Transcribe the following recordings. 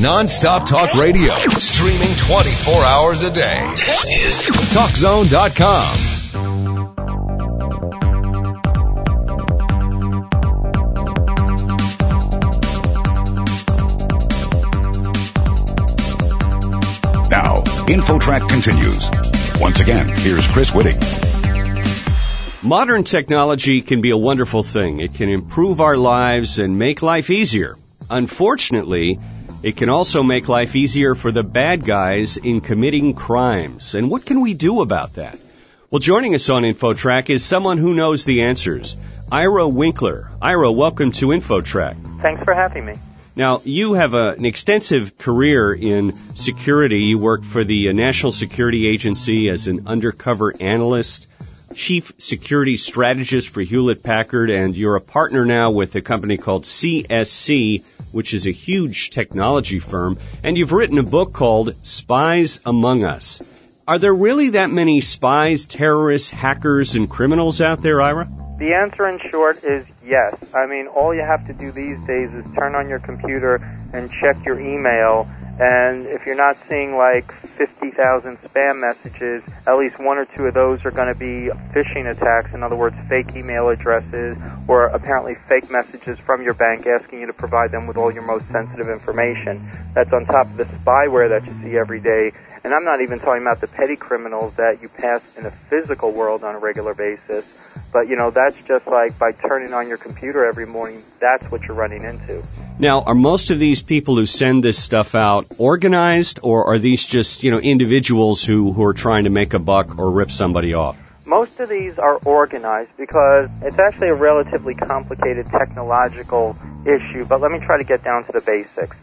Non-stop talk radio. Streaming 24 hours a day. This is TalkZone.com. Now, InfoTrack continues. Once again, here's Chris Whitting. Modern technology can be a wonderful thing. It can improve our lives and make life easier. Unfortunately, it can also make life easier for the bad guys in committing crimes. And what can we do about that? Well, joining us on InfoTrack is someone who knows the answers. Ira Winkler. Ira, welcome to InfoTrack. Thanks for having me. Now, you have a, an extensive career in security. You worked for the uh, National Security Agency as an undercover analyst, chief security strategist for Hewlett Packard, and you're a partner now with a company called CSC, which is a huge technology firm. And you've written a book called Spies Among Us. Are there really that many spies, terrorists, hackers, and criminals out there, Ira? The answer in short is yes. I mean, all you have to do these days is turn on your computer and check your email. And if you're not seeing like 50,000 spam messages, at least one or two of those are going to be phishing attacks. In other words, fake email addresses or apparently fake messages from your bank asking you to provide them with all your most sensitive information. That's on top of the spyware that you see every day. And I'm not even talking about the petty criminals that you pass in the physical world on a regular basis. But you know, that's just like by turning on your computer every morning, that's what you're running into. Now, are most of these people who send this stuff out organized, or are these just you know individuals who who are trying to make a buck or rip somebody off? Most of these are organized because it's actually a relatively complicated technological issue, but let me try to get down to the basics.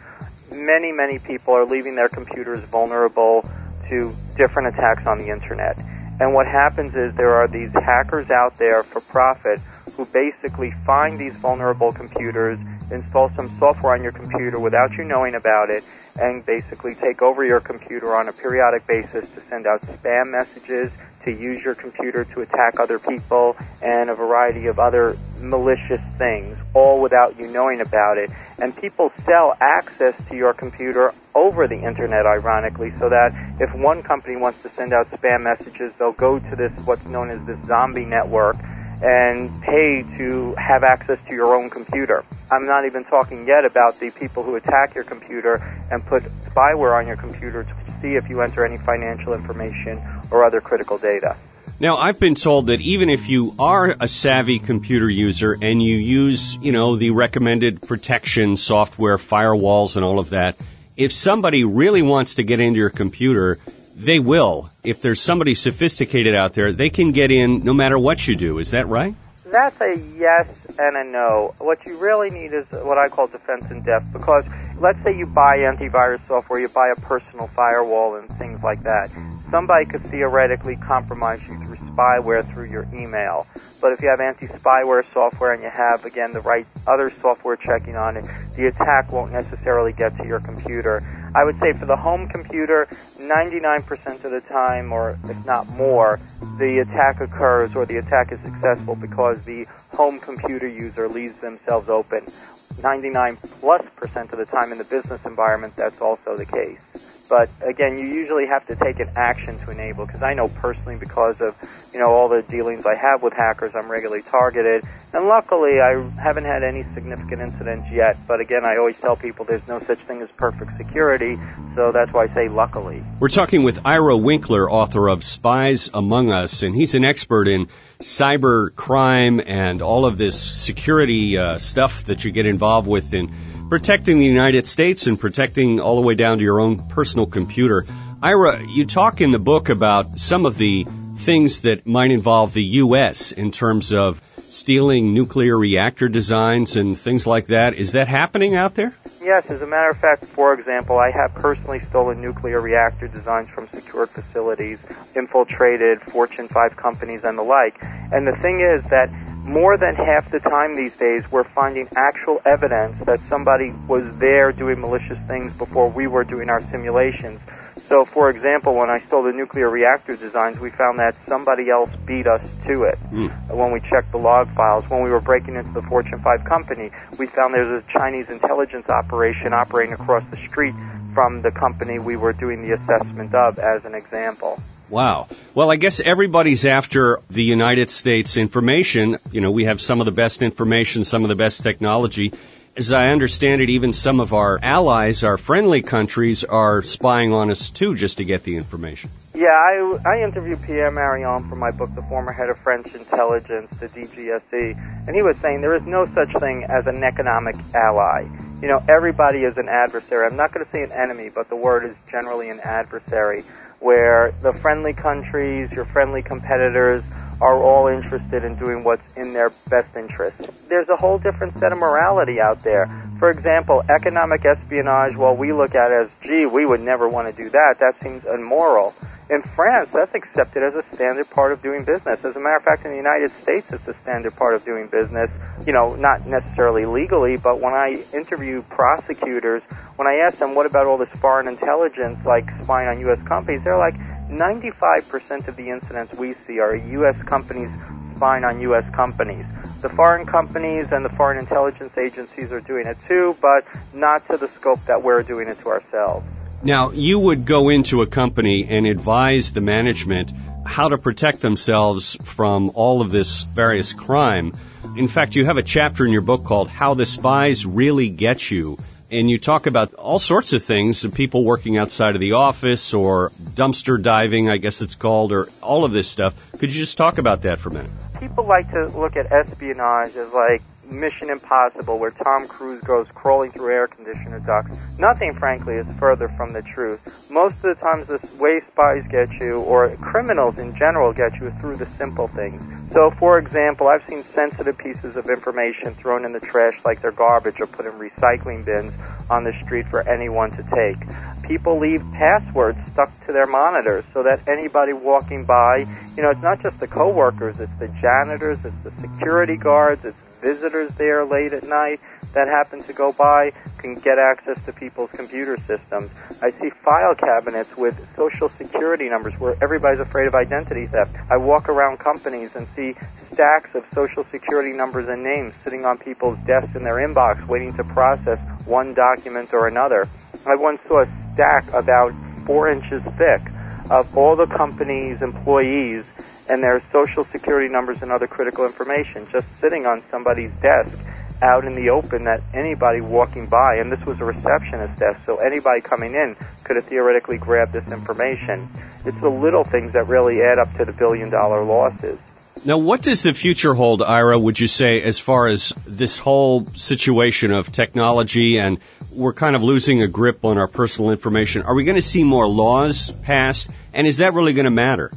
Many, many people are leaving their computers vulnerable to different attacks on the internet. And what happens is there are these hackers out there for profit who basically find these vulnerable computers, install some software on your computer without you knowing about it, and basically take over your computer on a periodic basis to send out spam messages, to use your computer to attack other people, and a variety of other malicious things, all without you knowing about it. And people sell access to your computer over the internet, ironically, so that if one company wants to send out spam messages, they'll go to this, what's known as this zombie network, and pay to have access to your own computer. I'm not even talking yet about the people who attack your computer and put spyware on your computer to see if you enter any financial information or other critical data. Now, I've been told that even if you are a savvy computer user and you use, you know, the recommended protection software, firewalls and all of that, if somebody really wants to get into your computer, they will. If there's somebody sophisticated out there, they can get in no matter what you do. Is that right? That's a yes and a no. What you really need is what I call defense in depth because let's say you buy antivirus software, you buy a personal firewall and things like that. Somebody could theoretically compromise you through spyware through your email. But if you have anti-spyware software and you have, again, the right other software checking on it, the attack won't necessarily get to your computer. I would say for the home computer, 99% of the time, or if not more, the attack occurs or the attack is successful because the home computer user leaves themselves open. 99 plus percent of the time in the business environment, that's also the case. But again, you usually have to take an action to enable, because I know personally because of, you know, all the dealings I have with hackers, I'm regularly targeted. And luckily, I haven't had any significant incidents yet. But again, I always tell people there's no such thing as perfect security, so that's why I say luckily. We're talking with Ira Winkler, author of Spies Among Us, and he's an expert in cyber crime and all of this security uh, stuff that you get involved with in protecting the United States and protecting all the way down to your own personal computer. Ira, you talk in the book about some of the things that might involve the U.S. in terms of stealing nuclear reactor designs and things like that. Is that happening out there? Yes, as a matter of fact, for example, I have personally stolen nuclear reactor designs from secured facilities, infiltrated Fortune 5 companies and the like. And the thing is that more than half the time these days, we're finding actual evidence that somebody was there doing malicious things before we were doing our simulations. So, for example, when I stole the nuclear reactor designs, we found that somebody else beat us to it. Mm. When we checked the log files, when we were breaking into the Fortune 5 company, we found there's a Chinese intelligence operation operating across the street from the company we were doing the assessment of, as an example. Wow. Well, I guess everybody's after the United States information. You know, we have some of the best information, some of the best technology. As I understand it, even some of our allies, our friendly countries, are spying on us too just to get the information. Yeah, I, I interviewed Pierre Marion for my book, the former head of French intelligence, the DGSE, and he was saying there is no such thing as an economic ally. You know, everybody is an adversary. I'm not going to say an enemy, but the word is generally an adversary where the friendly countries, your friendly competitors, are all interested in doing what's in their best interest. There's a whole different set of morality out there. For example, economic espionage, well, we look at as, gee, we would never want to do that. That seems immoral. In France, that's accepted as a standard part of doing business. As a matter of fact, in the United States, it's a standard part of doing business. You know, not necessarily legally, but when I interview prosecutors, when I ask them, what about all this foreign intelligence, like spying on U.S. companies, they're like, 95% of the incidents we see are U.S. companies spying on U.S. companies. The foreign companies and the foreign intelligence agencies are doing it too, but not to the scope that we're doing it to ourselves. Now, you would go into a company and advise the management how to protect themselves from all of this various crime. In fact, you have a chapter in your book called How the Spies Really Get You. And you talk about all sorts of things, people working outside of the office or dumpster diving, I guess it's called, or all of this stuff. Could you just talk about that for a minute? People like to look at espionage as like Mission Impossible, where Tom Cruise goes crawling through air conditioner ducts. Nothing, frankly, is further from the truth. Most of the times, the way spies get you, or criminals in general get you, is through the simple things. So, for example, I've seen sensitive pieces of information thrown in the trash like they're garbage or put in recycling bins on the street for anyone to take. People leave passwords stuck to their monitors so that anybody walking by, you know, it's not just the coworkers, it's the janitors, it's the security guards, it's visitors there late at night that happen to go by can get access to people's computer systems. I see file cabinets with social security numbers where everybody's afraid of identity theft. I walk around companies and see stacks of social security numbers and names sitting on people's desks in their inbox waiting to process one document or another. I once saw a stack about four inches thick of all the company's employees and their social security numbers and other critical information just sitting on somebody's desk out in the open that anybody walking by, and this was a receptionist desk, so anybody coming in could have theoretically grabbed this information. It's the little things that really add up to the billion dollar losses. Now, what does the future hold, Ira, would you say, as far as this whole situation of technology and we're kind of losing a grip on our personal information? Are we going to see more laws passed? And is that really going to matter?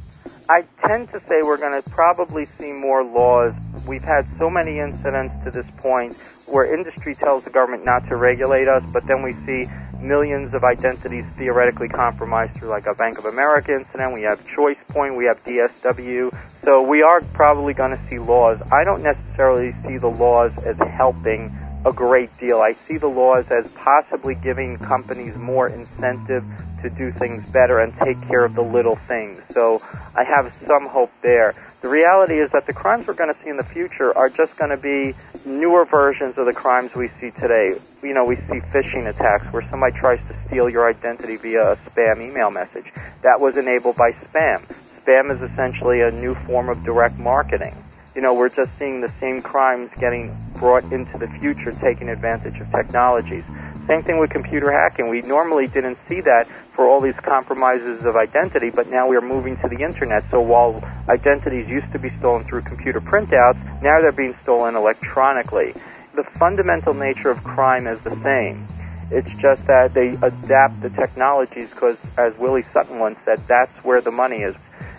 I tend to say we're going to probably see more laws. We've had so many incidents to this point where industry tells the government not to regulate us, but then we see millions of identities theoretically compromised through like a Bank of America incident. We have Choice Point, we have DSW. So we are probably going to see laws. I don't necessarily see the laws as helping a great deal. I see the laws as possibly giving companies more incentive to do things better and take care of the little things. So I have some hope there. The reality is that the crimes we're going to see in the future are just going to be newer versions of the crimes we see today. You know, we see phishing attacks where somebody tries to steal your identity via a spam email message. That was enabled by spam. Spam is essentially a new form of direct marketing you know, we're just seeing the same crimes getting brought into the future, taking advantage of technologies. Same thing with computer hacking. We normally didn't see that for all these compromises of identity, but now we are moving to the internet. So while identities used to be stolen through computer printouts, now they're being stolen electronically. The fundamental nature of crime is the same. It's just that they adapt the technologies because, as Willie Sutton once said, that's where the money is.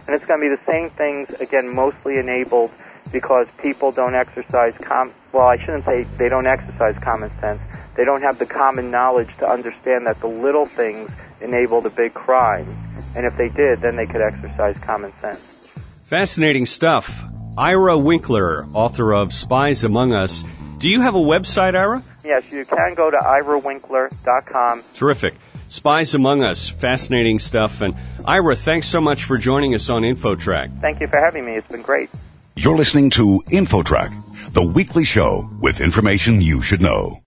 And it's going to be the same things, again, mostly enabled because people don't exercise com well I shouldn't say they don't exercise common sense. They don't have the common knowledge to understand that the little things enable the big crimes. And if they did, then they could exercise common sense. Fascinating stuff. Ira Winkler, author of Spies Among Us. Do you have a website, Ira? Yes, you can go to irawinkler.com. Terrific. Spies Among Us, fascinating stuff. And Ira, thanks so much for joining us on InfoTrack. Thank you for having me. It's been great. You're listening to InfoTrack, the weekly show with information you should know.